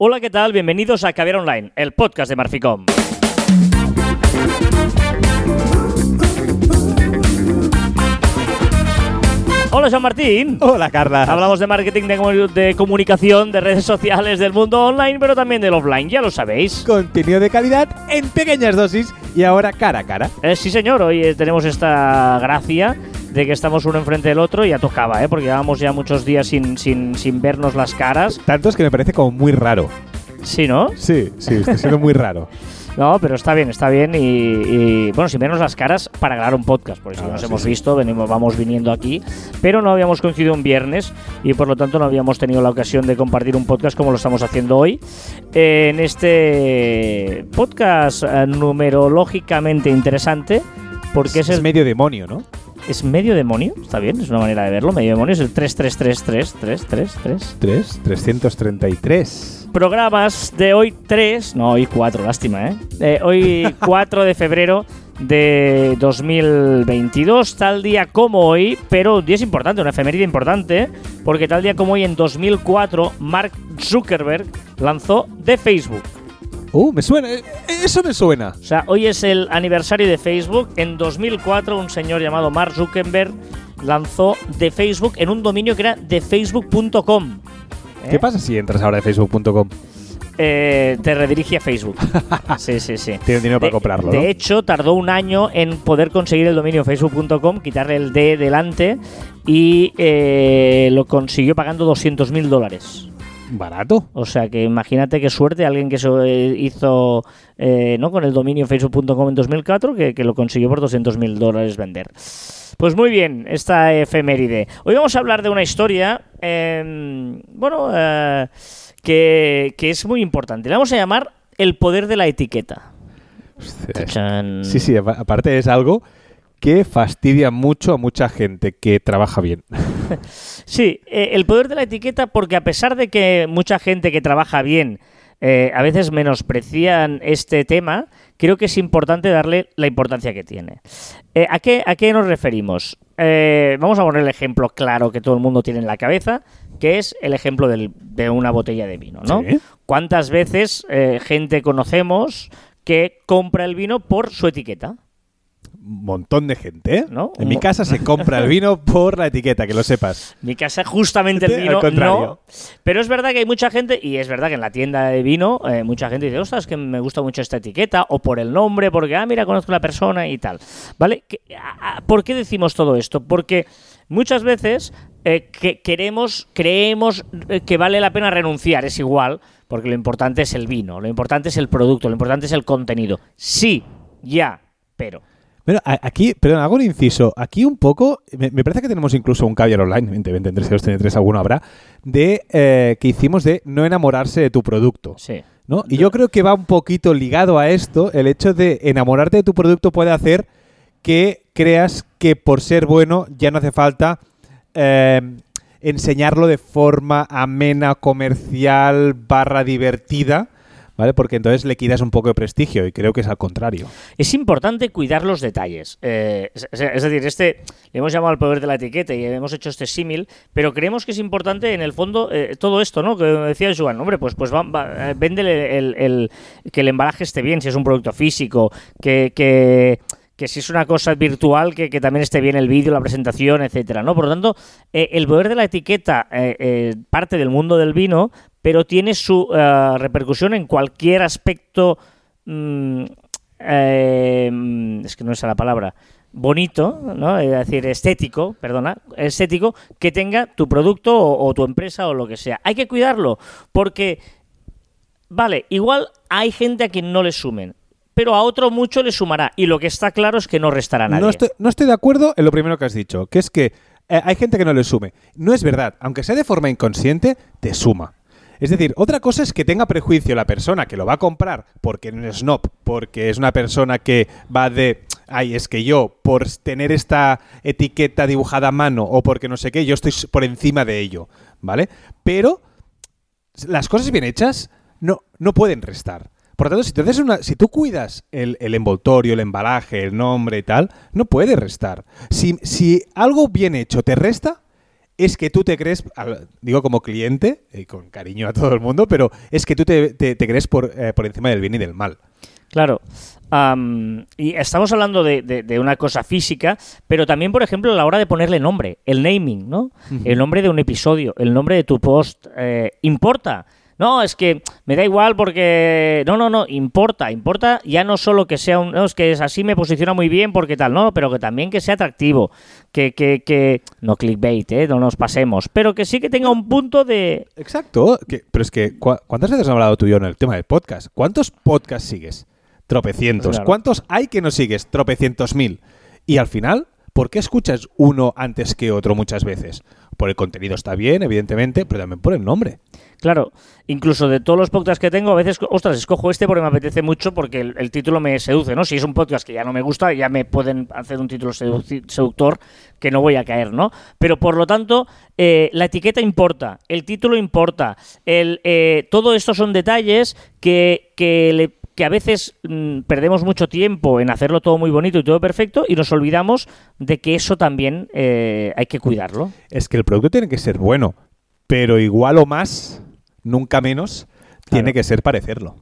Hola, ¿qué tal? Bienvenidos a Caviar Online, el podcast de Marficom. Hola, Jean Martín. Hola, Carla. Hablamos de marketing, de, comu- de comunicación, de redes sociales, del mundo online, pero también del offline, ya lo sabéis. Contenido de calidad en pequeñas dosis y ahora cara a cara. Eh, sí, señor, hoy eh, tenemos esta gracia de que estamos uno enfrente del otro y ya tocaba, ¿eh? porque llevamos ya muchos días sin, sin, sin vernos las caras. Tanto es que me parece como muy raro. Sí, ¿no? Sí, sí, está siendo muy raro. No, pero está bien, está bien. Y, y, bueno, sin vernos las caras para grabar un podcast, porque si Ah, nos sí, hemos sí. visto, venimos, vamos viniendo aquí, pero no habíamos coincidido un viernes y por lo tanto no habíamos tenido la ocasión de compartir un podcast como lo estamos haciendo hoy. Eh, en este podcast eh, numerológicamente interesante, porque es es el medio demonio, ¿no? ¿Es medio demonio? Está bien, es una manera de verlo. Medio demonio es el 33333333. 3, 333. Programas de hoy 3, no, hoy 4, lástima, ¿eh? Eh, Hoy 4 de febrero de 2022, tal día como hoy, pero día es importante, una efeméride importante, porque tal día como hoy en 2004, Mark Zuckerberg lanzó de Facebook. Uh, me suena. eh, Eso me suena. O sea, hoy es el aniversario de Facebook. En 2004, un señor llamado Mark Zuckerberg lanzó de Facebook en un dominio que era defacebook.com. ¿Eh? ¿Qué pasa si entras ahora de facebook.com? Eh, te redirige a Facebook. sí, sí, sí. Tienen dinero para De- comprarlo, De ¿no? hecho, tardó un año en poder conseguir el dominio facebook.com, quitarle el D delante y eh, lo consiguió pagando 200 mil dólares. Barato. O sea que imagínate qué suerte alguien que se eh, hizo eh, ¿no? con el dominio facebook.com en 2004 que, que lo consiguió por 200 mil dólares vender. Pues muy bien, esta efeméride. Hoy vamos a hablar de una historia, eh, bueno, eh, que, que es muy importante. Le vamos a llamar el poder de la etiqueta. Sí, sí, apa- aparte es algo que fastidia mucho a mucha gente que trabaja bien. Sí, eh, el poder de la etiqueta, porque a pesar de que mucha gente que trabaja bien eh, a veces menosprecian este tema, creo que es importante darle la importancia que tiene. Eh, ¿a, qué, ¿A qué nos referimos? Vamos a poner el ejemplo claro que todo el mundo tiene en la cabeza, que es el ejemplo del- de una botella de vino, ¿no? Sí. ¿Cuántas veces gente conocemos que compra el vino por su etiqueta? Montón de gente, ¿eh? ¿No? En mi casa se compra el vino por la etiqueta, que lo sepas. Mi casa, justamente el vino, no. Pero es verdad que hay mucha gente, y es verdad que en la tienda de vino, eh, mucha gente dice, ostras, que me gusta mucho esta etiqueta, o por el nombre, porque, ah, mira, conozco a la persona y tal. ¿Vale? ¿Por qué decimos todo esto? Porque muchas veces eh, que queremos, creemos eh, que vale la pena renunciar, es igual, porque lo importante es el vino, lo importante es el producto, lo importante es el contenido. Sí, ya, pero. Bueno, aquí, perdón, hago un inciso. Aquí un poco, me, me parece que tenemos incluso un caviar online, 20, 20, alguno habrá, de eh, que hicimos de no enamorarse de tu producto. Sí. ¿no? Y yo creo que va un poquito ligado a esto, el hecho de enamorarte de tu producto puede hacer que creas que por ser bueno ya no hace falta eh, enseñarlo de forma amena, comercial, barra divertida, ¿vale? Porque entonces le quitas un poco de prestigio y creo que es al contrario. Es importante cuidar los detalles. Eh, es, decir, este le hemos llamado el poder de la etiqueta y hemos hecho este símil, pero creemos que es importante en el fondo eh, todo esto, ¿no? Que decía Joan, hombre, pues, pues va, va, eh, el, que el embalaje esté bien, si es un producto físico, que, que, si es una cosa virtual, que, que también esté bien el vídeo, la presentación, etcétera, ¿no? Por lo tanto, el poder de la etiqueta parte del mundo del vino, pero tiene su eh, repercusión en cualquier aspecto mm, eh, es que no es la palabra, bonito, ¿no? Es decir, estético, perdona, estético, que tenga tu producto o, o tu empresa o lo que sea. Hay que cuidarlo, porque, vale, igual hay gente a quien no le sumen, pero a otro mucho le sumará. Y lo que está claro es que no restará a nadie. No estoy, no estoy de acuerdo en lo primero que has dicho, que es que eh, hay gente que no le sume. No es verdad, aunque sea de forma inconsciente, te suma. Es decir, otra cosa es que tenga prejuicio la persona que lo va a comprar porque es snob, porque es una persona que va de, ay, es que yo, por tener esta etiqueta dibujada a mano o porque no sé qué, yo estoy por encima de ello, ¿vale? Pero las cosas bien hechas no, no pueden restar. Por lo tanto, si, te haces una, si tú cuidas el, el envoltorio, el embalaje, el nombre y tal, no puede restar. Si, si algo bien hecho te resta, es que tú te crees, digo como cliente, y con cariño a todo el mundo, pero es que tú te, te- te crees por, eh, por encima del bien y del mal. Claro. Y estamos hablando de, de- de una cosa física, pero también, por ejemplo, a la hora de ponerle nombre, el naming, ¿no? El nombre de un episodio, el nombre de tu post, eh, importa. No, es que me da igual porque... No, no, no, importa. Importa ya no solo que sea un... No, es que es así me posiciona muy bien porque tal, no, pero que también que sea atractivo. Que, que, que... No clickbait, ¿eh? No nos pasemos. Pero que sí que tenga un punto de... Exacto, que- pero es que, ¿cu- ¿cuántas veces has hablado tú y yo en el tema del podcast? ¿Cuántos podcasts sigues? Tropecientos. Claro. ¿Cuántos hay que no sigues? Tropecientos mil. Y al final, ¿por qué escuchas uno antes que otro muchas veces? Por el contenido está bien, evidentemente, pero también por el nombre. Claro, incluso de todos los podcasts que tengo, a veces, ostras, escojo este porque me apetece mucho, porque el, título me seduce, ¿no? Si es un podcast que ya no me gusta, ya me pueden hacer un título seductor que no voy a caer, ¿no? Pero por lo tanto, eh, la etiqueta importa, el título importa, el, eh, todo esto son detalles que, que, le- que a veces mm, perdemos mucho tiempo en hacerlo todo muy bonito y todo perfecto y nos olvidamos de que eso también eh, hay que cuidarlo. Es que el producto tiene que ser bueno, pero igual o más, nunca menos, tiene que ser parecerlo.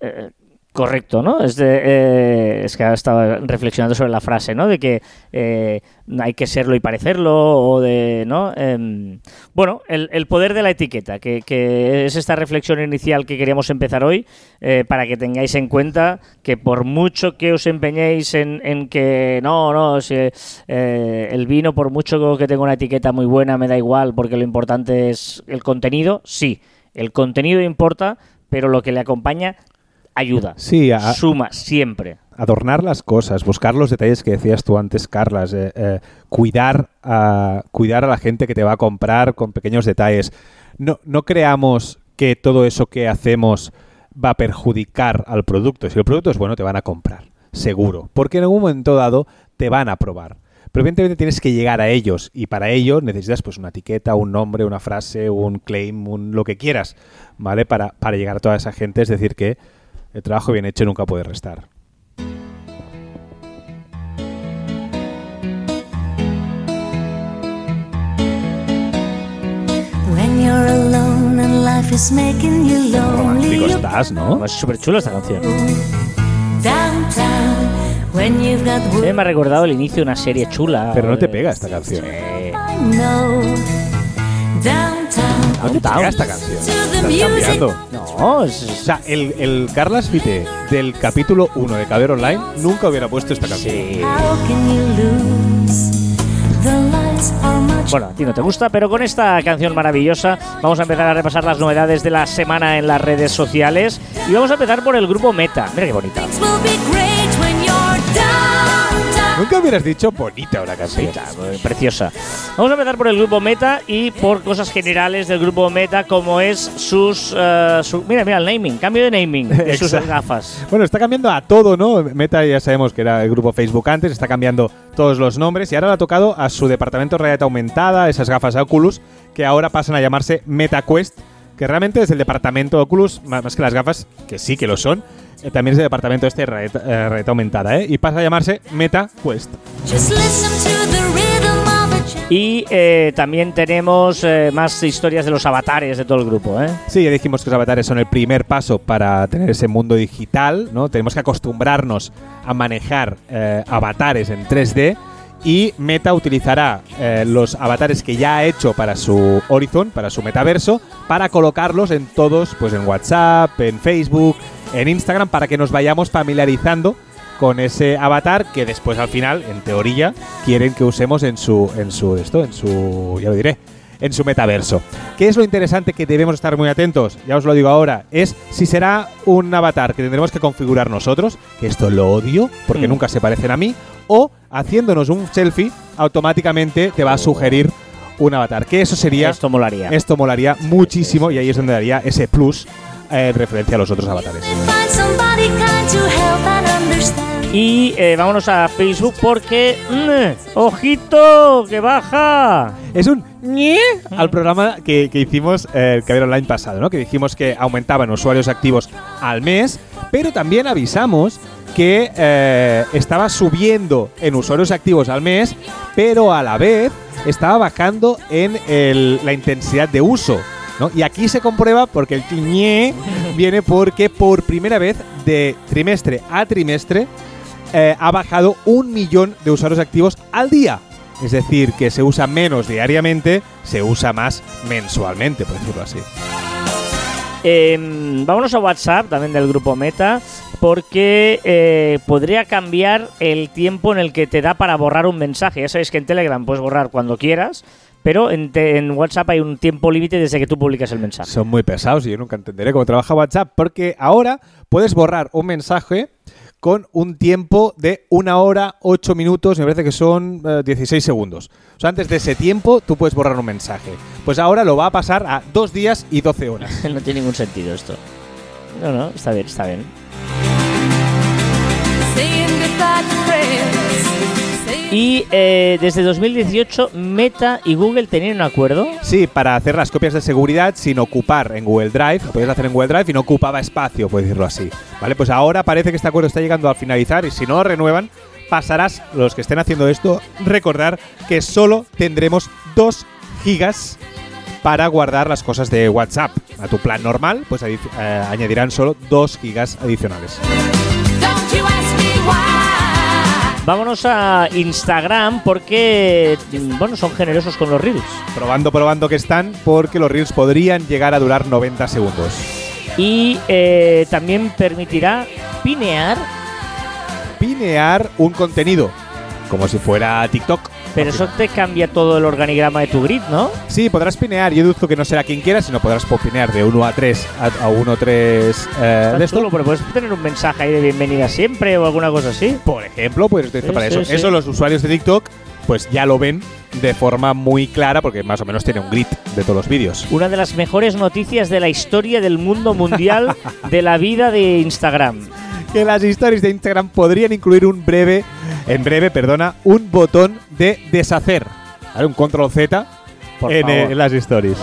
eh, correcto, ¿no? Es, eh, es que estaba reflexionando sobre la frase, ¿no? De que eh, hay que serlo y parecerlo, o de, ¿no? Em, bueno, el, el poder de la etiqueta, que, que es esta reflexión inicial que queríamos empezar hoy, eh, para que tengáis en cuenta que por mucho que os empeñéis en, en que no, no, si, eh, el vino, por mucho que tenga una etiqueta muy buena, me da igual, porque lo importante es el contenido, sí, el contenido importa, pero lo que le acompaña ayuda. Sí, a- Suma siempre. adornar las cosas, buscar los detalles que decías tú antes, Carlas, eh, eh, cuidar, a, cuidar a la gente que te va a comprar con pequeños detalles. No, no creamos que todo eso que hacemos va a perjudicar al producto. Si el producto es bueno, te van a comprar, seguro, porque en algún momento dado te van a probar. Pero evidentemente tienes que llegar a ellos y para ello necesitas pues una etiqueta, un nombre, una frase, un claim, un lo que quieras, ¿vale? Para, para llegar a toda esa gente, es decir que el trabajo bien hecho nunca puede restar. Romántico estás, ¿no? Es súper chula esta canción. Sí, work, me ha recordado el inicio de una serie chula. Pero no te Eh, pega esta canción. eh, know. Downtown. No te pega esta canción. Estás cambiando. No, es, O sea, el, el Carlas Vite del capítulo 1 de Caber Online nunca hubiera puesto esta canción. sí. Bueno, a ti no te gusta, pero con esta canción maravillosa vamos a empezar a repasar las novedades de la semana en las redes sociales y vamos a empezar por el grupo Meta. Mira qué bonita. Nunca hubieras dicho bonita una canción. Eh, preciosa. Vamos a empezar por el grupo Meta y por cosas generales del grupo Meta, como es sus. eh, su- mira, mira, el naming, cambio de naming de sus gafas. Bueno, está cambiando a todo, ¿no? Meta ya sabemos que era el grupo Facebook antes, está cambiando todos los nombres y ahora le ha tocado a su departamento de realidad aumentada, esas gafas Oculus, que ahora pasan a llamarse MetaQuest, que realmente es el departamento de Oculus, más que las gafas, que sí que lo son, también es el departamento este de realidad, eh, realidad aumentada, ¿eh? Y pasa a llamarse MetaQuest. Just listen to the rhythm of a chant. Y eh, también tenemos eh, más historias de los avatares de todo el grupo, ¿eh? Sí, ya dijimos que los avatares son el primer paso para tener ese mundo digital, ¿no? Tenemos que acostumbrarnos a manejar eh, avatares en 3D y Meta utilizará eh, los avatares que ya ha hecho para su Horizon, para su metaverso, para colocarlos en todos, pues en WhatsApp, en Facebook, en Instagram, para que nos vayamos familiarizando con ese avatar que después al final, en teoría, quieren que usemos en su, en su, esto, en su, ya lo diré, en su metaverso. ¿Qué es lo interesante que debemos estar muy atentos? Ya os lo digo ahora, es si será un avatar que tendremos que configurar nosotros, que esto lo odio, porque Mm. nunca se parecen a mí, o haciéndonos un selfie, automáticamente te va a sugerir un avatar. Que eso sería, Esto molaría. esto molaría muchísimo y ahí es donde daría ese plus eh, en referencia a los otros avatares. Y eh, vámonos a Facebook porque. mm, ¡Ojito! ¡Que baja! Es un ñe al programa que, que hicimos eh, el Caber Online pasado, ¿no? Que dijimos que aumentaban usuarios activos al mes, pero también avisamos que eh, estaba subiendo en usuarios activos al mes, pero a la vez estaba bajando en el- la intensidad de uso. ¿no? Y aquí se comprueba porque el cliñé viene porque por primera vez de trimestre a trimestre eh, ha bajado un millón de usuarios activos al día. Es decir, que se usa menos diariamente, se usa más mensualmente, por decirlo así. Eh, vámonos a WhatsApp, también del grupo Meta, porque eh, podría cambiar el tiempo en el que te da para borrar un mensaje. Ya sabéis que en Telegram puedes borrar cuando quieras, pero en, te- en WhatsApp hay un tiempo límite desde que tú publicas el mensaje. Son muy pesados y yo nunca entenderé cómo trabaja WhatsApp, porque ahora puedes borrar un mensaje con un tiempo de una hora, ocho minutos, me parece que son eh, 16 segundos. O sea, antes de ese tiempo tú puedes borrar un mensaje. Pues ahora lo va a pasar a dos días y 12 horas. no tiene ningún sentido esto. No, no, está bien, está bien. Y eh, desde 2018 Meta y Google tenían un acuerdo. Sí, para hacer las copias de seguridad sin ocupar en Google Drive, lo podías hacer en Google Drive y no ocupaba espacio, por decirlo así. Vale, pues ahora parece que este acuerdo está llegando al finalizar y si no lo renuevan, pasarás, los que estén haciendo esto, recordar que solo tendremos 2 gigas para guardar las cosas de WhatsApp. A tu plan normal, pues eh, añadirán solo 2 gigas adicionales. Vámonos a Instagram porque, mm, bueno, son generosos con los reels. Probando, probando que están, porque los Reels podrían llegar a durar 90 segundos. Y eh, también permitirá pinear, Pinear un contenido, como si fuera TikTok. Pero eso te cambia todo el organigrama de tu grid, ¿no? Sí, podrás pinear. Yo deduzco que no será quien quiera, sino podrás pinear de 1 a 3 a, a 1 a 3 eh, de esto. chulo, pero puedes tener un mensaje ahí de bienvenida siempre o alguna cosa así. Por ejemplo, puedes utilizar Sí, para sí, eso. sí. Eso los usuarios de TikTok pues ya lo ven de forma muy clara porque más o menos tiene un grid de todos los vídeos. Una de las mejores noticias de la historia del mundo mundial de la vida de Instagram. Que las stories de Instagram podrían incluir un breve, en breve, perdona, un botón de deshacer. ¿Vale? Un control Z Por en, eh, favor. en las stories.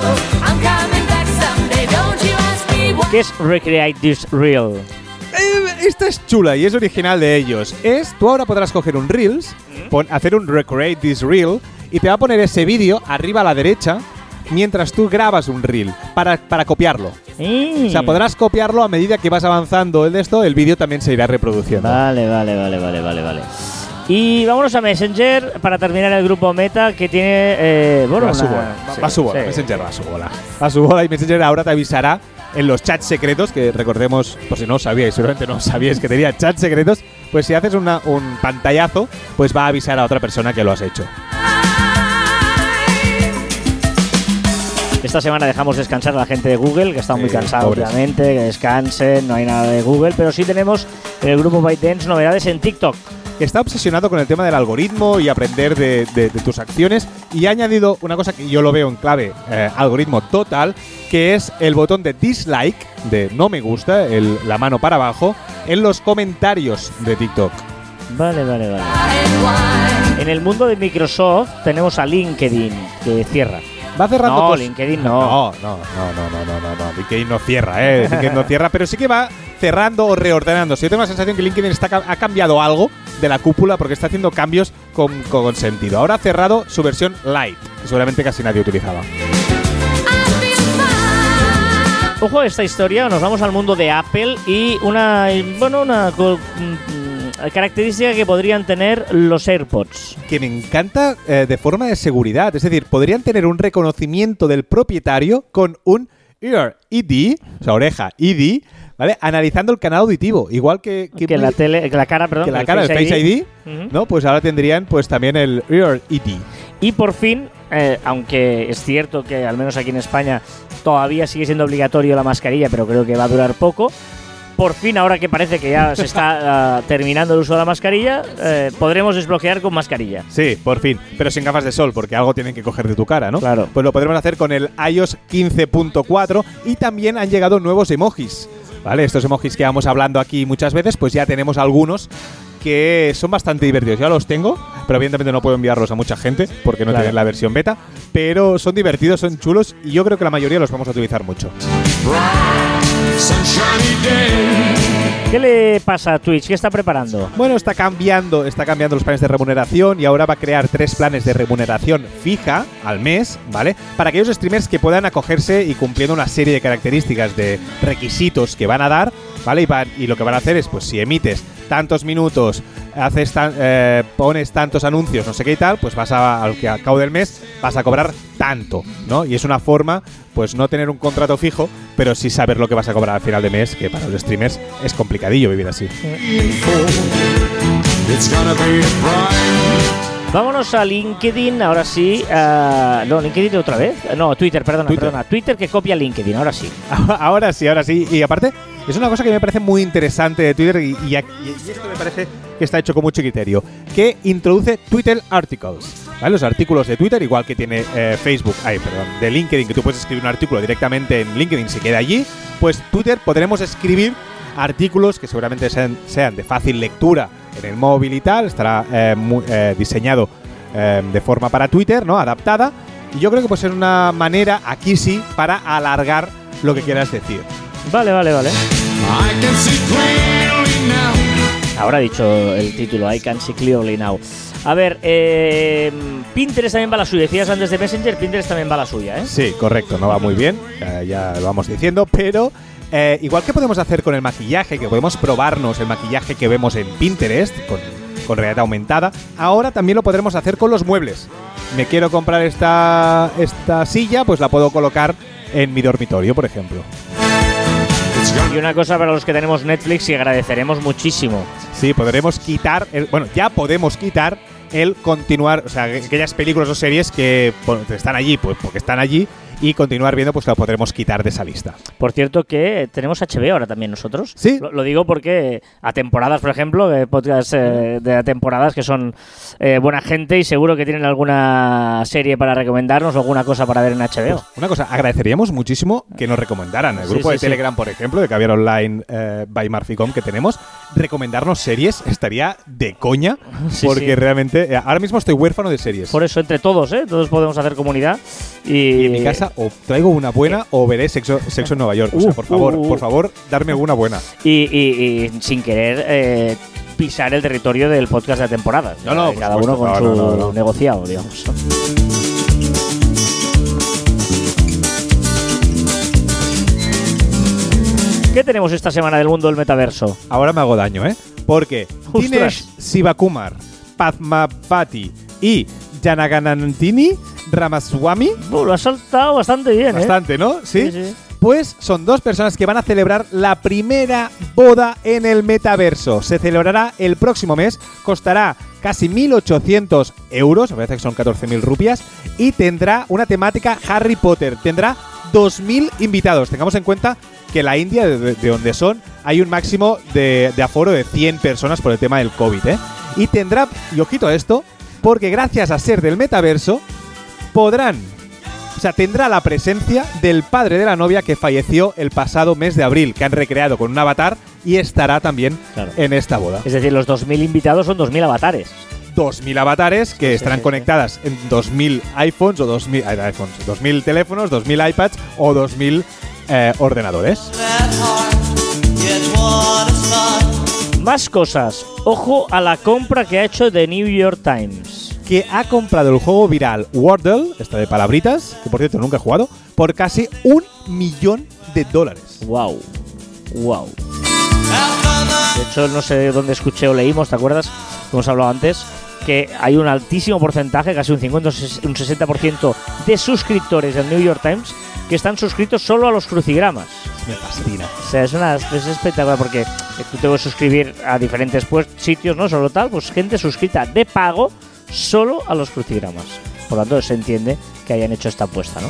¿Qué es Recreate This Reel? Eh, esta es chula y es original de ellos. Es, tú ahora podrás coger un Reels, pon- hacer un Recreate This Reel y te va a poner ese vídeo arriba a la derecha mientras tú grabas un Reel para, para copiarlo. Mm. O sea, podrás copiarlo a medida que vas avanzando el de esto, el vídeo también se irá reproduciendo. Vale, vale, vale, vale, vale, vale. Y vámonos a Messenger para terminar el grupo Meta que tiene. Eh, bueno, va a su bola, sí, va a su bola, sí. Messenger va a su bola. Va a su bola y Messenger ahora te avisará en los chats secretos, que recordemos, por si no sabíais, seguramente no sabíais que tenía chats secretos, pues si haces una- un pantallazo, pues va a avisar a otra persona que lo has hecho. Esta semana dejamos descansar a la gente de Google, que está muy Sí, cansada, obviamente, que descansen, no hay nada de Google, pero sí tenemos en el grupo ByteDance novedades en TikTok. que está obsesionado con el tema del algoritmo y aprender de, de- de tus acciones y ha añadido una cosa que yo lo veo en clave eh, algoritmo total, que es el botón de dislike, de no me gusta, el- la mano para abajo, en los comentarios de TikTok. Vale, vale, vale. En el mundo de Microsoft tenemos a LinkedIn, que cierra. Va cerrando No, LinkedIn no. No, no, no, no, no, no, no, no. LinkedIn no cierra, ¿eh? LinkedIn no cierra, pero sí que va cerrando o reordenándose. Yo tengo la sensación que LinkedIn está, ha cambiado algo de la cúpula porque está haciendo cambios con, con sentido. Ahora ha cerrado su versión light, que seguramente casi nadie utilizaba. Ojo a esta historia, nos vamos al mundo de Apple y una, bueno, una característica que podrían tener los AirPods. Que me encanta eh, de forma de seguridad. Es decir, podrían tener un reconocimiento del propietario con un Ear ID, o sea, oreja ID, ¿vale? Analizando el canal auditivo. Igual que, Que, la tele, que la cara, perdón, que la el cara del Face ID, Ujú. ¿no? Pues ahora tendrían pues también el Ear ID. Y por fin, eh, aunque es cierto que al menos aquí en España todavía sigue siendo obligatorio la mascarilla, pero creo que va a durar poco. Por fin, ahora que parece que ya se está ah, terminando el uso de la mascarilla, eh, podremos desbloquear con mascarilla. Sí, por fin. Pero sin gafas de sol, porque algo tienen que coger de tu cara, ¿no? Claro. Pues lo podremos hacer con el iOS 15.4 y también han llegado nuevos emojis. ¿Vale? Estos emojis que vamos hablando aquí muchas veces, pues ya tenemos algunos que son bastante divertidos. Ya los tengo, pero evidentemente no puedo enviarlos a mucha gente porque no Claro. tienen la versión beta. Pero son divertidos, son chulos y yo creo que la mayoría los vamos a utilizar mucho. ¿Qué le pasa a Twitch? ¿Qué está preparando? Bueno, está cambiando, está cambiando los planes de remuneración y ahora va a crear tres planes de remuneración fija al mes, ¿vale? Para aquellos streamers que puedan acogerse y cumpliendo una serie de características de requisitos que van a dar, ¿vale? Y, van- y lo que van a hacer es, pues si emites tantos minutos, haces tan- eh, pones tantos anuncios, no sé qué y tal, pues vas a, al, que al cabo del mes vas a cobrar tanto, ¿no? Y es una forma, pues no tener un contrato fijo, pero sí saber lo que vas a cobrar al final de mes, que para los streamers es complicadillo vivir así. Vámonos a LinkedIn, ahora sí. ah, no, LinkedIn otra vez. No, Twitter, perdona, Twitter. perdona. Twitter que copia LinkedIn, ahora sí. Ahora sí, ahora sí. Y aparte, es una cosa que me parece muy interesante de Twitter y, y y esto me parece que está hecho con mucho criterio, que introduce Twitter Articles. ¿vale? Los artículos de Twitter, igual que tiene eh, Facebook, ay, perdón, de LinkedIn, que tú puedes escribir un artículo directamente en LinkedIn, se queda allí, pues Twitter podremos escribir artículos que seguramente sean, sean de fácil lectura en el móvil y tal, estará eh, mu- eh, diseñado eh, de forma para Twitter, ¿no? Adaptada. Y yo creo que puede ser una manera, aquí sí, para alargar lo que quieras decir. Vale, vale, vale. I can see clearly now. Ahora ha dicho el título, I can see clearly now. A ver, eh, Pinterest también va la suya. Decías antes de Messenger, Pinterest también va la suya, ¿eh? Sí, correcto, no va muy bien, eh, ya lo vamos diciendo, pero eh, igual que podemos hacer con el maquillaje, que podemos probarnos el maquillaje que vemos en Pinterest con, con realidad aumentada, ahora también lo podremos hacer con los muebles. Me quiero comprar esta, esta silla, pues la puedo colocar en mi dormitorio, por ejemplo. Y una cosa para los que tenemos Netflix y agradeceremos muchísimo. Sí, podremos quitar, el, bueno, ya podemos quitar el continuar, o sea, aquellas películas o series que están allí, pues porque están allí, y continuar viendo, pues lo podremos quitar de esa lista. Por cierto que tenemos HBO ahora también nosotros. Sí. Lo, lo digo porque a temporadas, por ejemplo, eh, podcasts eh, de temporadas que son eh, buena gente y seguro que tienen alguna serie para recomendarnos o alguna cosa para ver en HBO. Una cosa, agradeceríamos muchísimo que nos recomendaran. El grupo sí, de sí. Telegram, por ejemplo, de Caviar Online eh, by Murphy.com que tenemos, recomendarnos series estaría de coña, Sí, porque realmente eh, ahora mismo estoy huérfano de series. Por eso, entre todos, ¿eh? Todos podemos hacer comunidad. Y, y en mi casa o traigo una buena o veré Sexo, sexo en Nueva York. O sea, Uh, por favor, uh, uh. por favor, darme una buena. Y, y- y sin querer eh, pisar el territorio del podcast de temporada. No, no, Eh, Cada supuesto. uno con No, su no, no, no. negociado, digamos. ¿Qué tenemos esta semana del mundo del metaverso? Ahora me hago daño, ¿eh? Porque. Dinesh Sivakumar, Padmapati y Janaganantini Ramaswamy, Uh, lo has saltado bastante bien, ¿eh? bastante, ¿no? Sí, sí. Pues son dos personas que van a celebrar la primera boda en el metaverso. Se celebrará el próximo mes, costará casi 1.800 euros, me parece que son 14.000 rupias, y tendrá una temática Harry Potter. Tendrá 2.000 invitados. Tengamos en cuenta que la India, de, de donde son, hay un máximo de, de aforo de 100 personas por el tema del COVID, ¿eh? Y tendrá, y ojito a esto, porque gracias a ser del metaverso, podrán o sea, tendrá la presencia del padre de la novia que falleció el pasado mes de abril, que han recreado con un avatar y estará también Claro. en esta boda. Es decir, los 2.000 invitados son 2.000 avatares. 2.000 avatares que Sí, estarán sí, sí. conectadas en 2.000 iPhones o 2.000 ay, iPhones, 2.000 teléfonos, 2.000 iPads o 2.000 eh, ordenadores. Más cosas. Ojo a la compra que ha hecho The New York Times. Que ha comprado el juego viral Wordle, esta de palabritas, que por cierto nunca he jugado, por casi un millón de dólares. Wow. Wow. De hecho, no sé dónde escuché o leímos, ¿te acuerdas? Hemos hablado antes que hay un altísimo porcentaje, casi un 50 o ses- un 60% de suscriptores del New York Times que están suscritos solo a los crucigramas. Me fascina. O sea, es, una, es espectacular porque tú te puedes suscribir a diferentes pues, sitios, ¿no? Solo tal, pues gente suscrita de pago solo a los crucigramas. Por lo tanto, se entiende que hayan hecho esta apuesta, ¿no?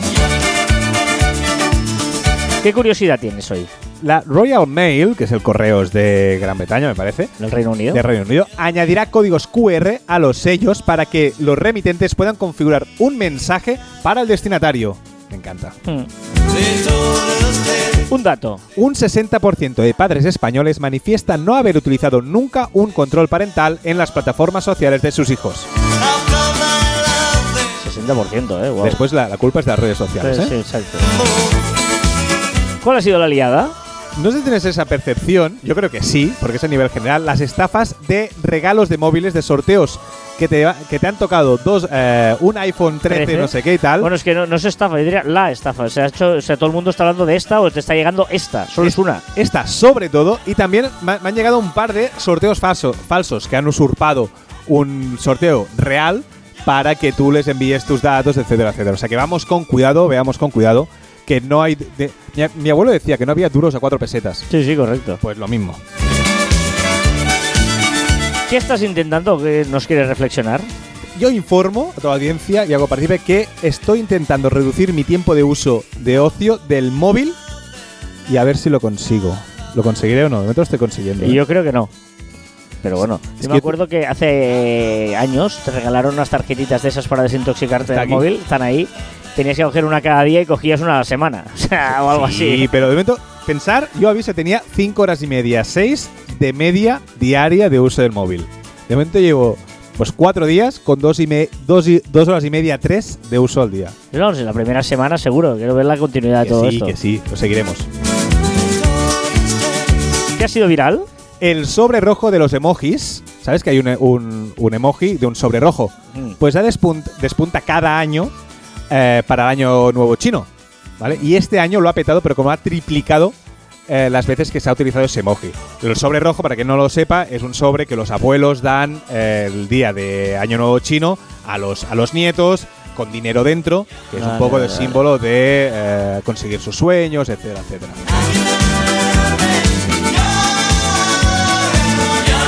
¿Qué curiosidad tienes hoy La Royal Mail, que es el correos de Gran Bretaña, me parece, en el Reino Unido? de Reino Unido, añadirá códigos QR a los sellos para que los remitentes puedan configurar un mensaje para el destinatario. Me encanta. Hmm. Un dato. Un 60% de padres españoles manifiestan no haber utilizado nunca un control parental en las plataformas sociales de sus hijos. 60%, ¿eh? Wow. Después la, la culpa es de las redes sociales. Sí, ¿eh? sí, exacto. ¿Cuál ha sido la liada? No sé si tienes esa percepción, yo creo que sí, porque es a nivel general, las estafas de regalos de móviles de sorteos que te, que te han tocado dos, eh, un iPhone 13, 13. no sé qué y tal. Bueno, es que no, no es estafa, yo diría la estafa. O sea, ha hecho, o sea, todo el mundo está hablando de esta o te está llegando esta. Solo es, Es- una. Esta sobre todo, y también me, me han llegado un par de sorteos falso- falsos que han usurpado un sorteo real para que tú les envíes tus datos, etcétera, etcétera. O sea que vamos con cuidado, veamos con cuidado, que no hay... de- mi, mi abuelo decía que no había duros a cuatro pesetas. Sí, sí, correcto. Pues lo mismo. ¿Qué estás intentando que nos quieres reflexionar? Yo informo a toda la audiencia y hago partícipe que estoy intentando reducir mi tiempo de uso de ocio del móvil y a ver si lo consigo. ¿Lo conseguiré o no? De momento lo estoy consiguiendo. Y ¿eh? yo creo que no. Pero bueno, Es yo me que- acuerdo que hace años te regalaron unas tarjetitas de esas para desintoxicarte del móvil. Están ahí. Tenías que coger una cada día y cogías una a la semana. O sea, o algo Sí, así. pero de momento, pensar, yo aviso, tenía 5 horas y media, 6 de media diaria de uso del móvil. De momento llevo pues 4 días con 2 y me, dos, y- dos horas y media, 3 de uso al día. Vamos, en la primera semana seguro. Quiero ver la continuidad de todo sí, esto. que sí, lo seguiremos. ¿Qué ha sido viral? El sobre rojo de los emojis, ¿sabes que hay un, un- un emoji de un sobre rojo? Mm. Pues ya despunt- despunta cada año eh, para el año nuevo chino, ¿vale? Y este año lo ha petado, pero como ha triplicado eh, las veces que se ha utilizado ese emoji. El sobre rojo, para quien no lo sepa, es un sobre que los abuelos dan eh, el día de año nuevo chino a los, a los nietos con dinero dentro, que es un poco de vale, símbolo de conseguir sus sueños, etcétera, etcétera.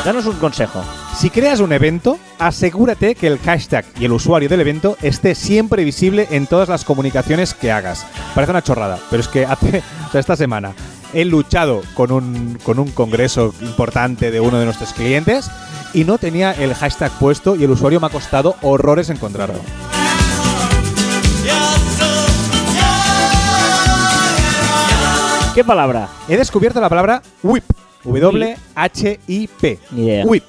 Danos un consejo. Si creas un evento, asegúrate que el hashtag y el usuario del evento esté siempre visible en todas las comunicaciones que hagas. Parece una chorrada, pero es que hace, o sea, esta semana he luchado con un, con un congreso importante de uno de nuestros clientes y no tenía el hashtag puesto y el usuario me ha costado horrores encontrarlo. ¿Qué palabra? He descubierto la palabra WHIP. W-H-I-P. WHIP.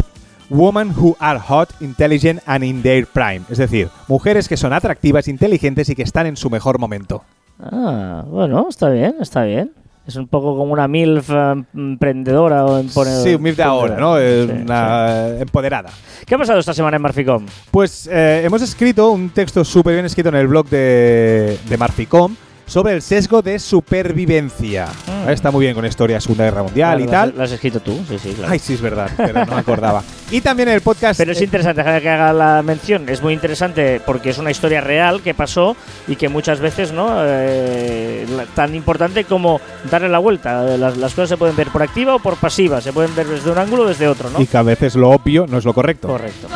Women who are hot, intelligent and in their prime. Es decir, mujeres que son atractivas, inteligentes y que están en su mejor momento. Ah, bueno, está bien, está bien. Es un poco como una MILF eh, emprendedora o emponedora. Sí, un MIF de ahora, ¿no? Sí, una empoderada. ¿Qué ha pasado esta semana en Marficom? Pues eh, hemos escrito un texto súper bien escrito en el blog de, de Marficom sobre el sesgo de supervivencia. Mm. Está muy bien con historia Segunda Guerra Mundial Claro, y tal. Lo has escrito tú, sí, sí, claro. Ay, sí, es verdad, pero no me acordaba. Y también el podcast. Pero es eh, interesante que haga la mención. Es muy interesante porque es una historia real que pasó y que muchas veces, ¿no? Eh, tan importante como darle la vuelta. Las, las cosas se pueden ver por activa o por pasiva. Se pueden ver desde un ángulo o desde otro, ¿no? Y que a veces lo obvio no es lo correcto. Correcto.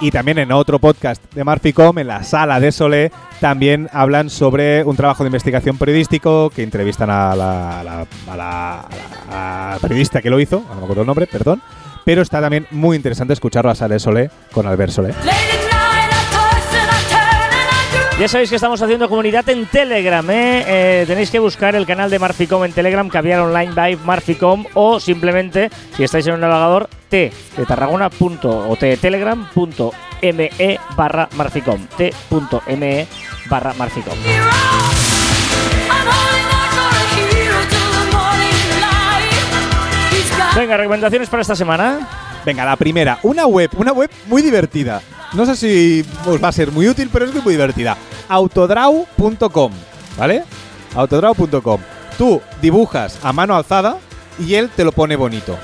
Y también en otro podcast de Marficom, en la sala de Solé, también hablan sobre un trabajo de investigación periodístico que entrevistan a la, la- periodista que lo hizo, no me acuerdo el nombre, perdón. Pero está también muy interesante escucharlo a la sala de Solé con Albert Solé. Ya sabéis que estamos haciendo comunidad en Telegram, ¿eh? Eh, Tenéis que buscar el canal de Marficom en Telegram, Caviar Online by Marficom, o simplemente, si estáis en un navegador, t de Tarragona punto, o t de telegram punto me barra Marficom, t.me barra Marficom. Venga, recomendaciones para esta semana. Venga, la primera, una web, una web muy divertida. No sé si os va a ser muy útil, pero es muy divertida. Autodraw.com, ¿vale? Autodraw.com. Tú dibujas a mano alzada y él te lo pone bonito.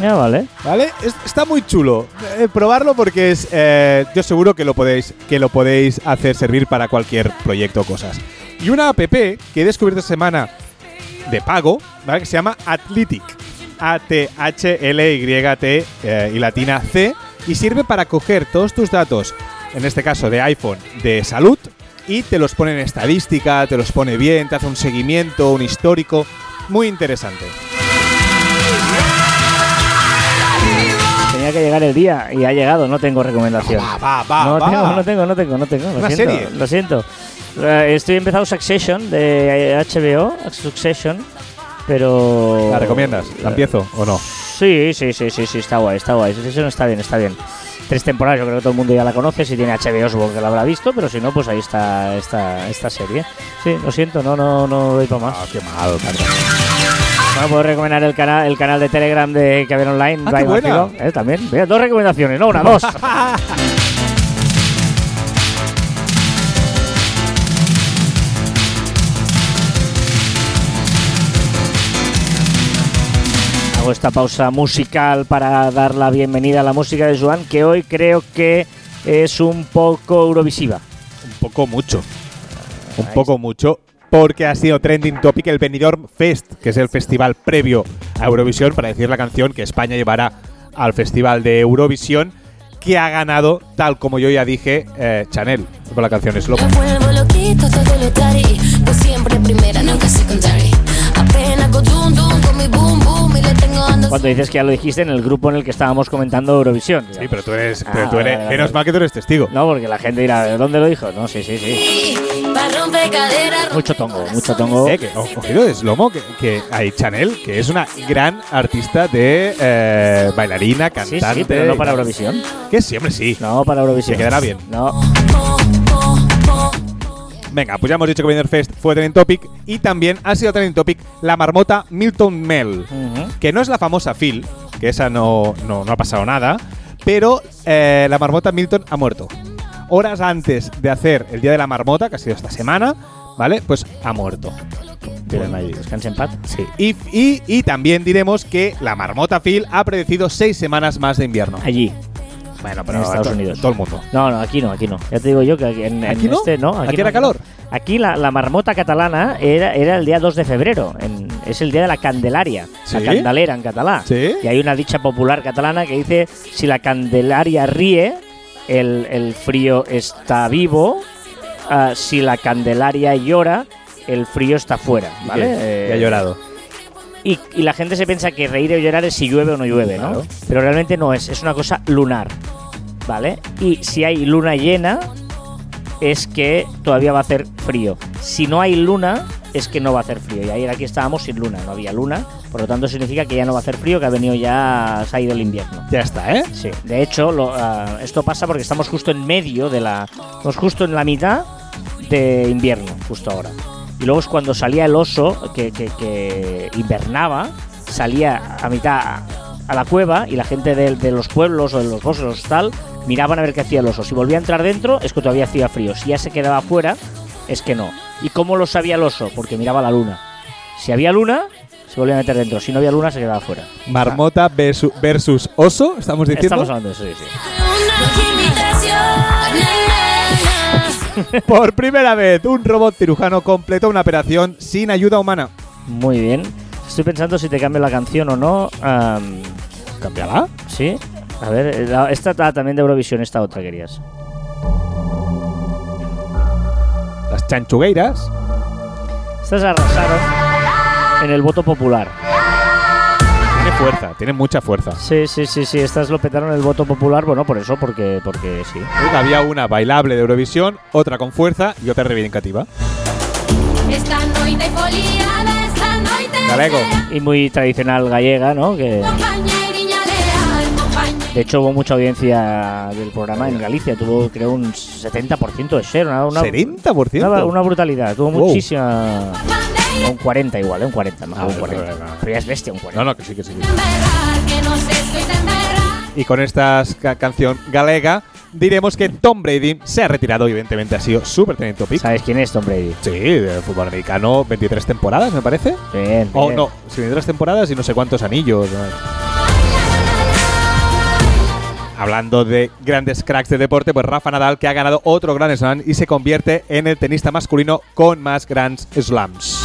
Ya vale. ¿Vale? Es- está muy chulo. Eh, probarlo porque es. eh, yo seguro que lo podéis. Que lo podéis hacer servir para cualquier proyecto o cosas. Y una app que he descubierto esta semana de pago, ¿vale? Que se llama Athletic. A-T-H-L-Y-T eh, y latina C. Y sirve para coger todos tus datos, en este caso de iPhone, de salud, y te los pone en estadística, te los pone bien, te hace un seguimiento, un histórico. Muy interesante. Tenía que llegar el día y ha llegado, no tengo recomendación. Va, va, va, no tengo, no tengo, no tengo, no tengo. Lo Una siento, serie. Lo siento. Eh, estoy empezando Succession de HBO, Succession, pero... ¿La recomiendas? ¿La empiezo o no? Sí, sí, sí, sí, sí, está guay, está guay. Succession está bien, está bien. tres temporadas, yo creo que todo el mundo ya la conoce, si tiene HBO supongo que la habrá visto, pero si no, pues ahí está esta, esta serie. Sí, lo siento, no, no, no doy para más. Ah, qué mal, Bueno, puedo recomendar el canal, el canal de Telegram de Caber Online. Ah, qué buena. Eh, también. Mira, dos recomendaciones, no una, dos. Hago esta pausa musical para dar la bienvenida a la música de Joan, que hoy creo que es un poco eurovisiva. Un poco mucho. Un poco mucho. Porque ha sido trending topic el Benidorm Fest, que es el festival previo a Eurovisión, para decir la canción que España llevará al festival de Eurovisión, que ha ganado, tal como yo ya dije, eh, Chanel, con la canción Slow. Me vuelvo loquito todo lo tari Pues siempre primera, nunca secondary Cuando dices que ya lo dijiste en el grupo en el que estábamos comentando Eurovisión. Sí, pero tú eres, Ah, pero tú vale, eres vale, menos vale. mal que tú eres testigo. No, porque la gente dirá, ¿de dónde lo dijo? No, sí, sí, sí. Mucho tongo, mucho tongo. Eh, que, de Slomo, que, que hay Chanel, que es una gran artista de eh, bailarina, Sí, cantante. sí, pero no para Eurovisión. Que siempre sí. No para Eurovisión. Se quedará bien. No. Venga, pues ya hemos dicho que Benidorm Fest fue trending topic y también ha sido trending topic la marmota Milton Mel, que no es la famosa Phil, que esa no, no, no ha pasado nada, pero eh, la marmota Milton ha muerto. Horas antes de hacer el Día de la Marmota, que ha sido esta semana, ¿vale? Pues ha muerto. Ahí. Descanse en paz. Sí. Y, y- y también diremos que la marmota Phil ha predecido seis semanas más de invierno. Allí. Bueno, en Estados Unidos. Todo el mundo. No, no, aquí no, aquí no. Ya te digo yo que aquí en, en ¿Aquí no? este no. ¿Aquí no, era calor? Aquí la, la marmota catalana era, era el día 2 de febrero. en- es el día de la Candelaria. ¿Sí? La Candelera en catalán. ¿Sí? Y hay una dicha popular catalana que dice: si la Candelaria ríe, el, el frío está vivo. Ah, si la Candelaria llora, el frío está fuera. ¿Vale? Que- Eh, ha llorado. Y, y la gente se piensa que reír o llorar es si llueve o no llueve, ¿no? Claro. Pero realmente no es, es una cosa lunar, ¿vale? Y si hay luna llena, es que todavía va a hacer frío. Si no hay luna, es que no va a hacer frío. Y ayer aquí estábamos sin luna, no había luna, por lo tanto significa que ya no va a hacer frío, que ha venido ya, se ha ido el invierno. Ya está, ¿eh? Sí, de hecho, lo- ah, esto pasa porque estamos justo en medio de la. Estamos justo en la mitad de invierno, justo ahora. Y luego es cuando salía el oso, que, que- que invernaba, salía a mitad a, a la cueva y la gente de, de los pueblos o de los bosques tal miraban a ver qué hacía el oso. Si volvía a entrar dentro, es que todavía hacía frío. Si ya se quedaba fuera, es que no. ¿Y cómo lo sabía el oso? Porque miraba la luna. Si había luna, se volvía a meter dentro. Si no había luna, se quedaba fuera. Marmota versus, versus oso, estamos diciendo. Estamos hablando de eso, sí, sí. Por primera vez, un robot cirujano completó una operación sin ayuda humana. Muy bien. Estoy pensando si te cambio la canción o no. Am, ¿Cámbiala? sí. A ver, la- esta ta- también de Eurovisión, esta otra querías. Las chanchugueiras. Estas arrasaron en el voto popular. Tiene fuerza, tiene mucha fuerza. Sí, sí, sí, sí. Estas lo petaron el voto popular. Bueno, por eso, porque, porque sí. Había una bailable de Eurovisión, otra con fuerza y otra reivindicativa. Esta noite foliada, esta noite Galego. Y muy tradicional gallega, ¿no? Que de hecho hubo mucha audiencia del programa en Galicia. Tuvo, creo, un 70% de share. Una, una, ¿70%? una, una brutalidad. Tuvo Wow. muchísima. Un 40 igual, ¿eh? un 40, mejor Ah, un 40. vale, vale, vale. Pero ya es bestia un 40. No, no, que sí, que sí. que sí. No. Y con esta ca- canción galega, diremos que Tom Brady se ha retirado y evidentemente ha sido súper trending topic. ¿Sabes quién es Tom Brady? Sí, de fútbol americano, 23 temporadas, me parece. Bien. O bien. no, sí, 23 temporadas y no sé cuántos anillos. Hablando de grandes cracks de deporte, pues Rafa Nadal que ha ganado otro Grand Slam y se convierte en el tenista masculino con más Grand Slams.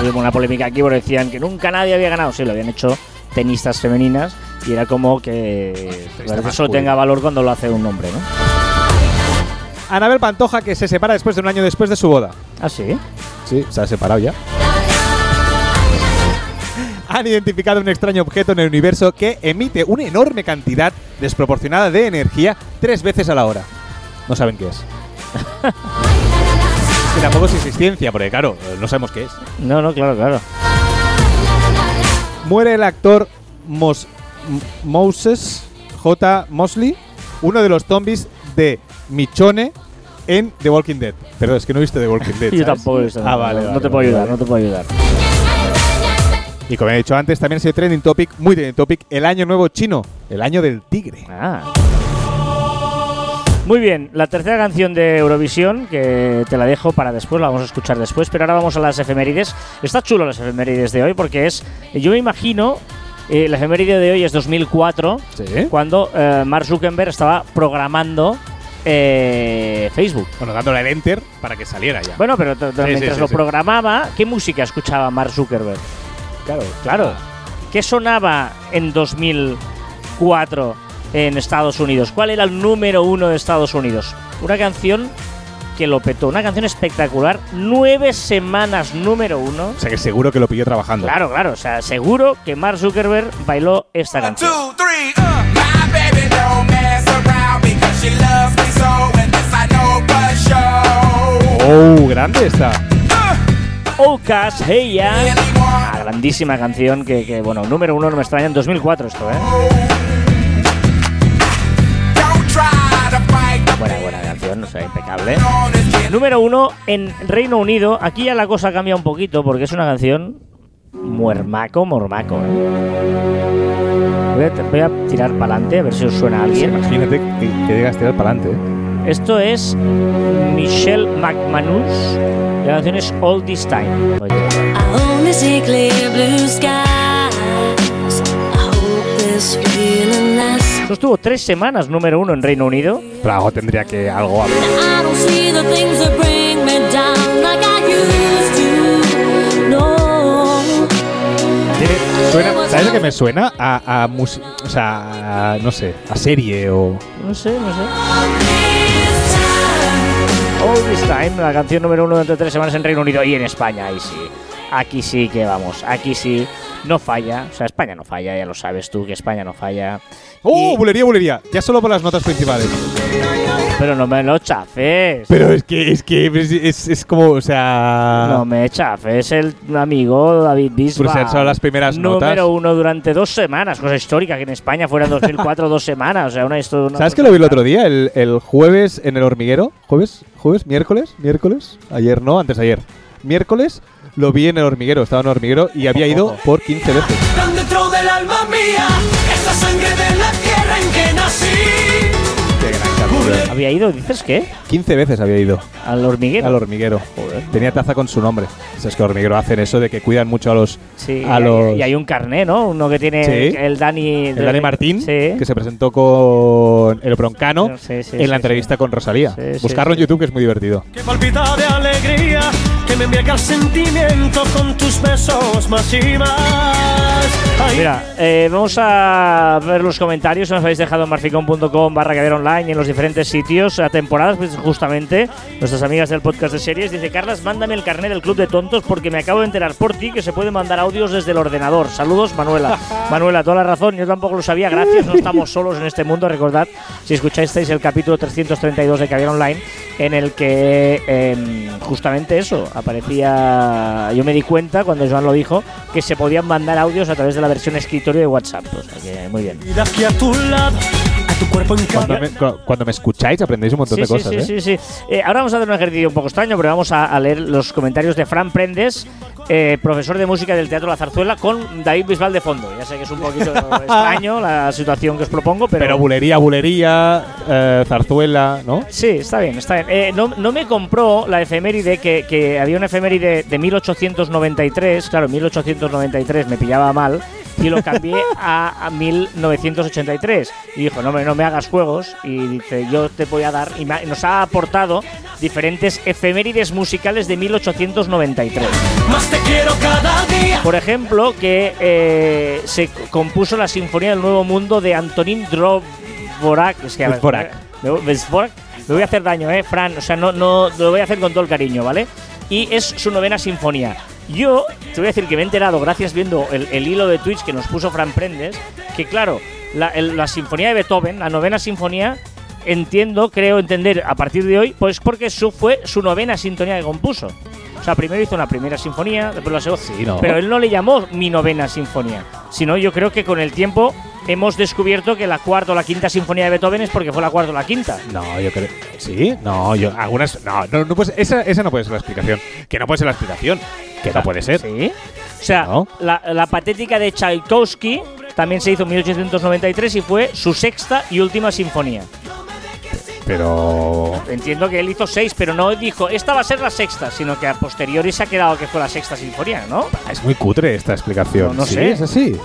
Hubo una polémica aquí porque decían que nunca nadie había ganado. Sí, lo habían hecho tenistas femeninas y era como que solo masculino. tenga valor cuando lo hace un hombre, ¿no? Anabel Pantoja que se separa después de un año después de su boda. Ah, sí. Sí, se ha separado ya. Han identificado un extraño objeto en el universo que emite una enorme cantidad desproporcionada de energía tres veces a la hora. No saben qué es. y tampoco es existencia, porque claro, no sabemos qué es. No, no, claro, claro. Muere el actor Mos Moses, J. Mosley, uno de los zombies de Michone en The Walking Dead. Pero es que no he visto The Walking Dead. Yo ¿sabes? tampoco he visto Ah, nada. vale, no vale, te puedo vale, ayudar, vale. no te puedo ayudar. Y como he dicho antes, también ha sido trending topic, muy trending topic, el año nuevo chino, el año del tigre. Ah. Muy bien, la tercera canción de Eurovisión, que te la dejo para después, la vamos a escuchar después, pero ahora vamos a las efemérides. Está chulo las efemérides de hoy porque es, yo me imagino, eh, la efeméride de hoy es 2004, Sí. cuando eh, Mark Zuckerberg estaba programando eh, Facebook. Bueno, dándole al enter para que saliera ya. Bueno, pero Sí, mientras sí, lo programaba, ¿qué música escuchaba Mark Zuckerberg? Claro. Claro. ¿Qué sonaba en 2004 en Estados Unidos? ¿Cuál era el número uno de Estados Unidos? Una canción que lo petó, una canción espectacular, nueve semanas número uno. O sea que seguro que lo pilló trabajando. Claro, claro, o sea, seguro que Mark Zuckerberg bailó esta canción. Two, three, uh. Oh, grande está. Ocas, hey ya. Grandísima canción que, que, bueno, número uno no me extraña en 2004 esto, ¿eh? Buena, buena canción, o sea, impecable. Número uno en Reino Unido. Aquí ya la cosa cambia un poquito porque es una canción muermaco, mormaco. ¿eh? Voy, a, voy a tirar para adelante a ver si os suena a alguien. Imagínate que, que llegas a tirar para adelante. ¿eh? Esto es Michelle McManus. La canción es All This Time. Oye, See clear blue skies. I hope this feeling lasts. Esto estuvo tres semanas número uno en Reino Unido. Pero algo tendría que algo haber. I don't see the things that bring me down like I used to. No. Tiene- suena- ¿Sabes a qué me suena? A, a mus- o sea, a- no sé, a serie o. No sé, no sé. All This Time, la canción número uno durante tres semanas en Reino Unido y en España, ahí sí. Aquí sí que vamos, aquí sí. No falla, o sea, España no falla, ya lo sabes tú que España no falla. ¡Oh! Y- Bulería, bulería. Ya solo por las notas principales. pero no me lo chafes. Pero es que es que es, es- es como, o sea. No me chafes, el amigo David Bisbal. Pues han solo las primeras Número notas. uno durante dos semanas, cosa histórica que en España fuera en 2004 dos semanas, o sea, una historia. ¿Sabes que lo vi el otro día? El, el jueves en el hormiguero. ¿Jueves? ¿Jueves? ¿Miércoles? ¿Miércoles? Ayer no, antes de ayer. Miércoles lo vi en el hormiguero. Estaba en el hormiguero y había ido por 15 veces. Dentro del alma mía, esa sangre de la tierra en que nací. ¿Había ido, dices qué? 15 veces había ido Al hormiguero. al hormiguero. Tenía taza con su nombre. Es que el hormiguero hacen eso de que cuidan mucho a los. Sí, a y, los y hay un carné, ¿no? Uno que tiene Sí. el Dani. el Dani Martín, Sí. que se presentó con el Broncano Sí, sí, en la sí, entrevista con Rosalía. Buscarlo sí. en YouTube, que es muy divertido. Que palpita de alegría, que me embriaga el sentimiento con tus besos más y más. Ay, Mira, eh, vamos a ver los comentarios que nos habéis dejado en marficon.com barra caber online y en los diferentes sitios a temporadas, pues justamente nuestras amigas del podcast de series. Dice, Carlas, mándame el carnet del Club de Tontos porque me acabo de enterar por ti que se pueden mandar audios desde el ordenador. Saludos, Manuela. Manuela, toda la razón, yo tampoco lo sabía, gracias, no estamos solos en este mundo. Recordad, si escuchasteis el capítulo 332 de Caber Online, en el que em, justamente eso, aparecía, yo me di cuenta cuando Joan lo dijo, que se podían mandar audios a través de la versión escritorio de WhatsApp. O sea que muy bien. Tu cuerpo en Cuando me, cu- cuando me escucháis aprendéis un montón Sí, de sí, cosas, sí, ¿eh? sí, sí. Eh, ahora vamos a hacer un ejercicio un poco extraño, pero vamos a, a leer los comentarios de Fran Prendes, eh, profesor de música del Teatro La Zarzuela, con David Bisbal de fondo. Ya sé que es un poquito extraño la situación que os propongo, pero... Pero bulería, bulería, eh, zarzuela, ¿no? Sí, está bien, está bien. Eh, no, no me compró la efeméride, que, que había una efeméride de 1893, claro, 1893 me pillaba mal, y lo cambié a, a 1983. Y dijo, no me, no me hagas juegos, y dice, yo te voy a dar, y ha- nos ha aportado diferentes efemérides musicales de 1893. Más te quiero cada día. Por ejemplo, que eh, se compuso la Sinfonía del Nuevo Mundo de Antonín Dvorak. Es que, a ver, Dvorak. Dvorak. Me voy a hacer daño, ¿eh, Fran? O sea, no, no, lo voy a hacer con todo el cariño, ¿vale? Y es su novena sinfonía. Yo te voy a decir que me he enterado, gracias viendo el, el hilo de Twitch que nos puso Fran Prendes, que claro, la, el- la sinfonía de Beethoven, la novena sinfonía, entiendo, creo entender a partir de hoy, pues porque su, fue su novena sinfonía que compuso. O sea, primero hizo una primera sinfonía, después la segunda. Sí, ¿no? Pero él no le llamó mi novena sinfonía, sino yo creo que con el tiempo hemos descubierto que la cuarta o la quinta sinfonía de Beethoven es porque fue la cuarta o la quinta. No, yo creo. ¿Sí? No, yo. Algunas. No, no, no puede ser- esa, esa no puede ser la explicación. Que no puede ser la explicación. Que no puede ser. ¿Sí? O sea, No. la, la patética de Tchaikovsky también se hizo en 1893 y fue su sexta y última sinfonía. Pero. Entiendo que él hizo seis, pero no dijo, esta va a ser la sexta, sino que a posteriori se ha quedado que fue la sexta sinfonía, ¿no? Es muy cutre esta explicación. No, no Sí, sé. Es así.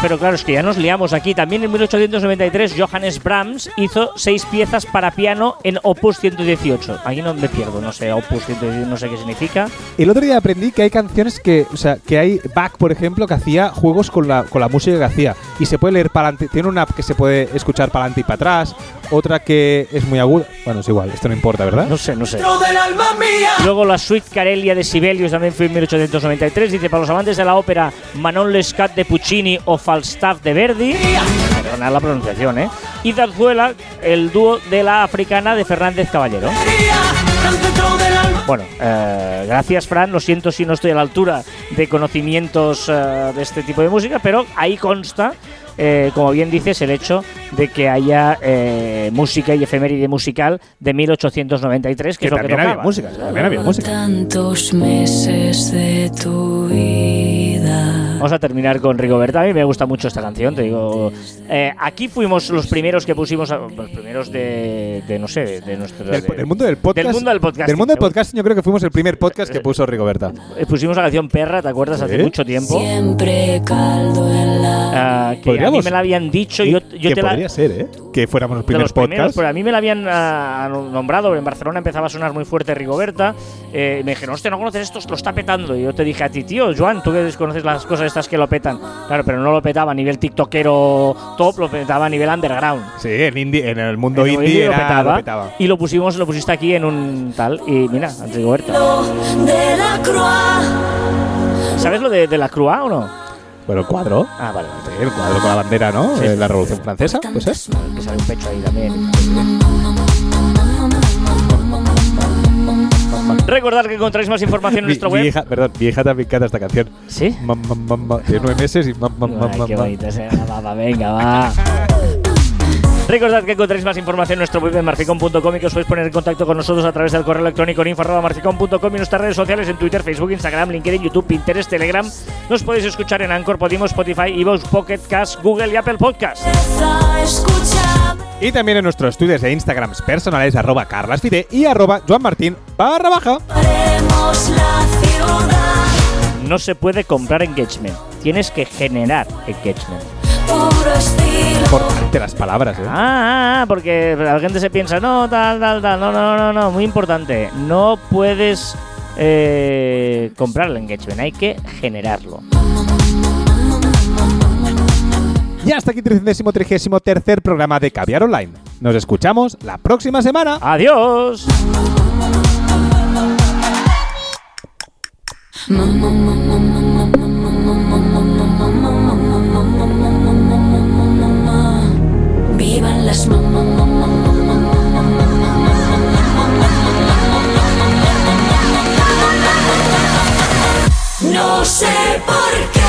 Pero claro, es que ya nos liamos aquí. También en 1893 Johannes Brahms hizo seis piezas para piano en Opus 118. Aquí no me pierdo, no sé, Opus 118, no sé qué significa. El otro día aprendí que hay canciones que, o sea, que hay Bach, por ejemplo, que hacía juegos con la, con la música que hacía y se puede leer para adelante. Tiene una que se puede escuchar para adelante y para atrás, otra que es muy aguda. Bueno, es igual, esto no importa, ¿verdad? No sé, no sé. Luego la suite Carelia de Sibelius también fue en 1893. Dice, para los amantes de la ópera, Manon Lescat de Puccini o Falstaff de Verdi. Perdonad la pronunciación, ¿eh? Y Zarzuela, el dúo de la africana de Fernández Caballero. Bueno, eh, gracias Fran, lo siento si no estoy a la altura de conocimientos eh, de este tipo de música, pero ahí consta, eh, como bien dices, el hecho de que haya eh, música y efeméride musical de 1893, que, Que es lo que también había tocaba. música, también había música. Tantos meses de tu vida. Vamos a terminar con Rigoberta. A mí me gusta mucho esta canción, te digo. Eh, aquí fuimos los primeros que pusimos, a- los primeros de, de, no sé, de, nuestro. Del, de- del mundo del podcast. Del mundo del podcasting, Del mundo del podcasting, yo creo que fuimos el primer podcast que puso Rigoberta. Eh, pusimos la canción Perra, ¿te acuerdas? Hace mucho tiempo. Siempre caldo en la. Ah, que a mí Podríamos- me la habían dicho, yo, yo que te la, podría ser, ¿eh? Que fuéramos los primeros podcasts. pero a mí me la habían ah, nombrado. En Barcelona empezaba a sonar muy fuerte Rigoberta. eh, me dijeron, hostia, no conoces esto, lo está petando. Y yo te dije a ti, tío, Joan, tú que desconoces las cosas estas que lo petan. Claro, pero no lo petaba a nivel tiktokero top, lo petaba a nivel underground. Sí, en, indie, en el mundo En indie lo era- petaba, lo petaba. Y lo pusimos, lo pusiste aquí en un tal. Y mira, la croix. ¿Sabes lo de, de la Croix o no? Bueno, el cuadro. Ah, vale, el cuadro con la bandera, ¿no? Sí. De la Revolución Francesa, pues es. Que sale un pecho ahí también. Recordad que encontráis más información en Mi, nuestro mi web. hija, perdón, mi hija también canta esta canción. ¿Sí? Mam, mam, mam. Tiene nueve meses y mam, mam, mam, Ay, qué mam. bonita esa venga, va. Recordad que encontráis más información en nuestro web en marficon.com y que os podéis poner en contacto con nosotros a través del correo electrónico en info.marficon.com y nuestras redes sociales en Twitter, Facebook, Instagram, LinkedIn, YouTube, Pinterest, Telegram. Nos podéis escuchar en Anchor, Podimo, Spotify, Evox, Pocket Cast, Google y Apple Podcast. Escucha. Y también en nuestros estudios de Instagrams personales, arroba carlasfide y arroba joanmartin barra baja. No se puede comprar engagement, tienes que generar engagement. Importante las palabras, ¿eh? Ah, ah, ah, porque la gente se piensa, no, tal, tal, tal. No, no, no, no, muy importante. No puedes eh, comprar el engagement, hay que generarlo. Y hasta aquí 333 tercer programa de Caviar Online. Nos escuchamos la próxima semana. ¡Adiós! Vivan las. No sé por qué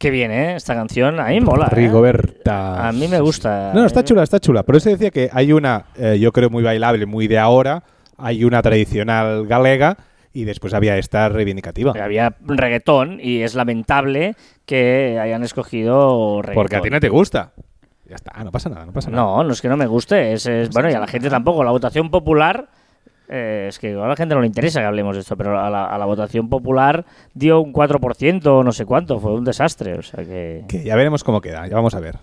Qué bien, ¿eh? Esta canción. A mí mola. ¿eh? Rigoberta. A mí me gusta. No, está chula, está chula. Por eso decía que hay una, eh, yo creo, muy bailable, muy de ahora. Hay una tradicional galega y después había esta reivindicativa. Había reggaetón y es lamentable que hayan escogido reggaetón. Porque a ti no te gusta. Ya está, no pasa nada, no pasa nada. No, no es que no me guste. Es, es- bueno, y a la gente tampoco. La votación popular. Eh, es que a la gente no le interesa que hablemos de esto, pero a la, a la votación popular dio un 4% o no sé cuánto. Fue un desastre. O sea que. Que ya veremos cómo queda, ya vamos a ver.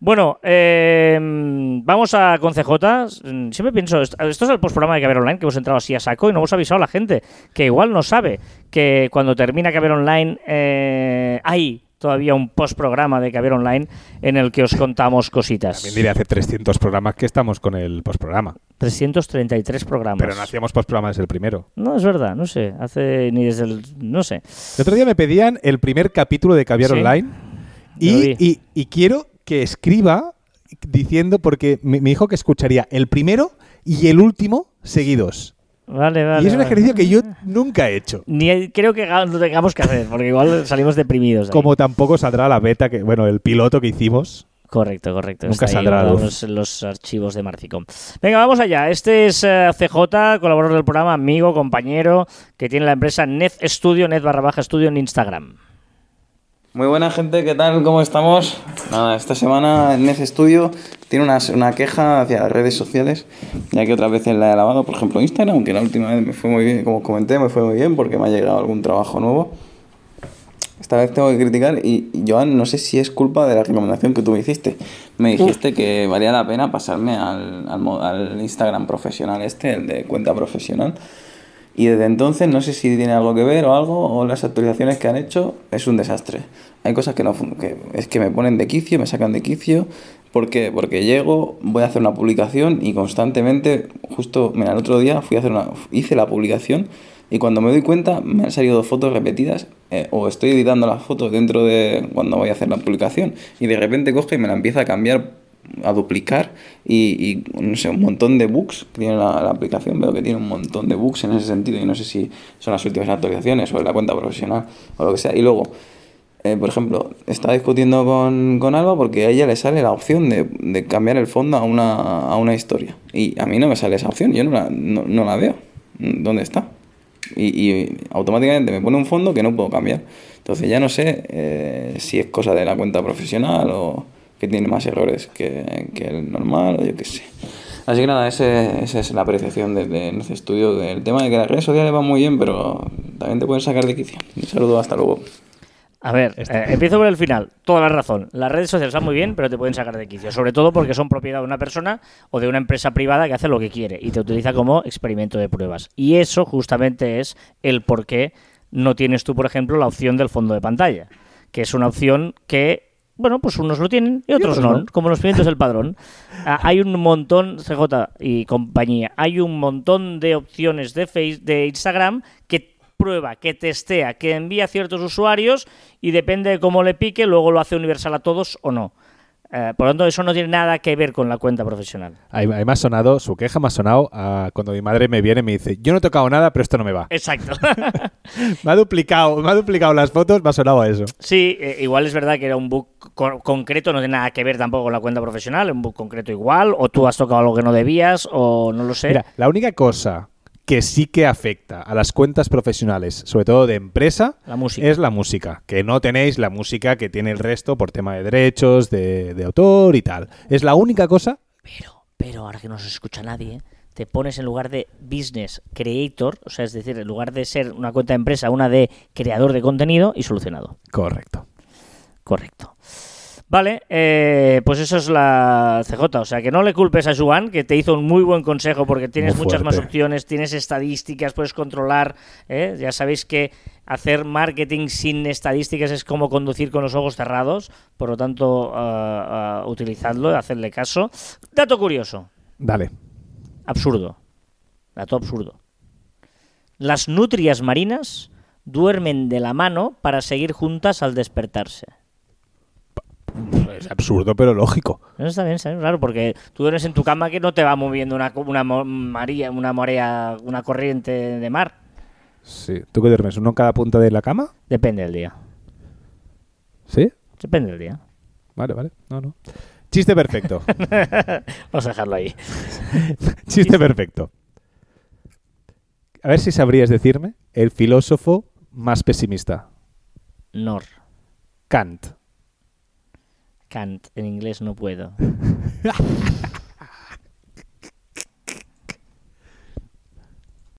Bueno, eh, vamos a con CJ. Siempre pienso, esto esto es el postprograma de Caber Online, que hemos entrado así a saco y no hemos avisado a la gente, que igual no sabe que cuando termina Caber Online eh, hay todavía un postprograma de Caber Online en el que os contamos cositas. También diré hace 300 programas que estamos con el postprograma. 333 programas. Pero no hacíamos postprograma desde el primero. No, es verdad, no sé. Hace ni desde el. No sé. El otro día me pedían el primer capítulo de Caviar Sí. Online y, y- y quiero que escriba diciendo, porque me, me dijo que escucharía el primero y el último seguidos. Vale, vale. y es un vale. ejercicio que yo nunca he hecho. Ni creo que lo tengamos que hacer, porque igual salimos deprimidos. ahí. Como tampoco saldrá la beta, que bueno, el piloto que hicimos. Correcto, correcto. Nunca Está saldrá los archivos de Marficom. Venga, vamos allá. Este es eh, CJ, colaborador del programa, amigo, compañero, que tiene la empresa Net Studio, Net barra baja Studio en Instagram. Muy buena gente, ¿qué tal? ¿Cómo estamos? Nada, esta semana en Nez Studio tiene una, una queja hacia las redes sociales, ya que otras veces la he lavado, por ejemplo Instagram, aunque la última vez me fue muy bien, como os comenté, me fue muy bien porque me ha llegado algún trabajo nuevo. Esta vez tengo que criticar y, Joan, no sé si es culpa de la recomendación que tú me hiciste. Me dijiste que valía la pena pasarme al, al, al Instagram profesional este, el de cuenta profesional. Y desde entonces no sé si tiene algo que ver o algo, o las actualizaciones que han hecho es un desastre. Hay cosas que no que es que me ponen de quicio, me sacan de quicio. ¿Por qué? Porque llego, voy a hacer una publicación y constantemente, justo, mira, el otro día fui a hacer una, hice la publicación y cuando me doy cuenta me han salido fotos repetidas eh, o estoy editando las fotos dentro de cuando voy a hacer la publicación y de repente coge y me la empieza a cambiar a duplicar y, no sé, un montón de bugs que tiene la, la aplicación. Veo que tiene un montón de bugs en ese sentido y no sé si son las últimas actualizaciones o la cuenta profesional o lo que sea. Y luego, eh, por ejemplo, estaba discutiendo con, con Alba porque a ella le sale la opción de, cambiar el fondo a una, a una historia. Y a mí no me sale esa opción, yo no la, no la veo. ¿Dónde está? Y, y automáticamente me pone un fondo que no puedo cambiar. Entonces ya no sé eh, si es cosa de la cuenta profesional o que tiene más errores que, que el normal o yo qué sé. Así que nada, ese- esa es la apreciación desde nuestro estudio del tema de que las redes sociales van muy bien, pero también te pueden sacar de quicio. Un saludo, hasta luego. A ver, eh, empiezo por el final. Toda la razón. Las redes sociales están muy bien, pero te pueden sacar de quicio. Sobre todo porque son propiedad de una persona o de una empresa privada que hace lo que quiere y te utiliza como experimento de pruebas. Y eso justamente es el por qué no tienes tú, por ejemplo, la opción del fondo de pantalla. Que es una opción que, bueno, pues unos lo tienen y otros, otros no, no. como los pimientos del padrón. Ah, hay un montón, CJ y compañía, hay un montón de opciones de, face, de Instagram que prueba, que testea, que envía a ciertos usuarios y depende de cómo le pique, luego lo hace universal a todos o no. Eh, por lo tanto, eso no tiene nada que ver con la cuenta profesional. Ahí, ahí me ha sonado, su queja me ha sonado a cuando mi madre me viene y me dice, yo no he tocado nada, pero esto no me va. Exacto. Me ha duplicado, me ha duplicado las fotos, me ha sonado a eso. sí, eh, igual es verdad que era un bug co- concreto, no tiene nada que ver tampoco con la cuenta profesional, un bug concreto igual, o tú has tocado algo que no debías, o no lo sé. Mira, la única cosa que sí que afecta a las cuentas profesionales, sobre todo de empresa, La música. es la música. Que no tenéis la música que tiene el resto por tema de derechos, de, de autor y tal. Es la única cosa. Pero, pero ahora que no se escucha nadie, te pones en lugar de business creator, o sea, es decir, en lugar de ser una cuenta de empresa, una de creador de contenido y solucionado. Correcto. Correcto. Vale, eh, pues eso es la CJ. O sea, que no le culpes a Joan, que te hizo un muy buen consejo porque tienes muchas más opciones, tienes estadísticas, puedes controlar. ¿eh? Ya sabéis que hacer marketing sin estadísticas es como conducir con los ojos cerrados. Por lo tanto, ah, ah, utilizadlo, hacedle caso. Dato curioso, Dale. absurdo. Dato absurdo. Las nutrias marinas duermen de la mano para seguir juntas al despertarse. Es absurdo, pero lógico. Eso está bien, está bien, claro, porque tú duermes en tu cama que no te va moviendo una, una, maría, una marea, una corriente de mar. Sí. ¿Tú qué duermes? ¿Uno en cada punta de la cama? Depende del día. ¿Sí? Depende del día. Vale, vale. No, no. Chiste perfecto. Vamos a dejarlo ahí. Chiste perfecto. A ver si sabrías decirme el filósofo más pesimista. Nor. Kant. Kant. En inglés no puedo.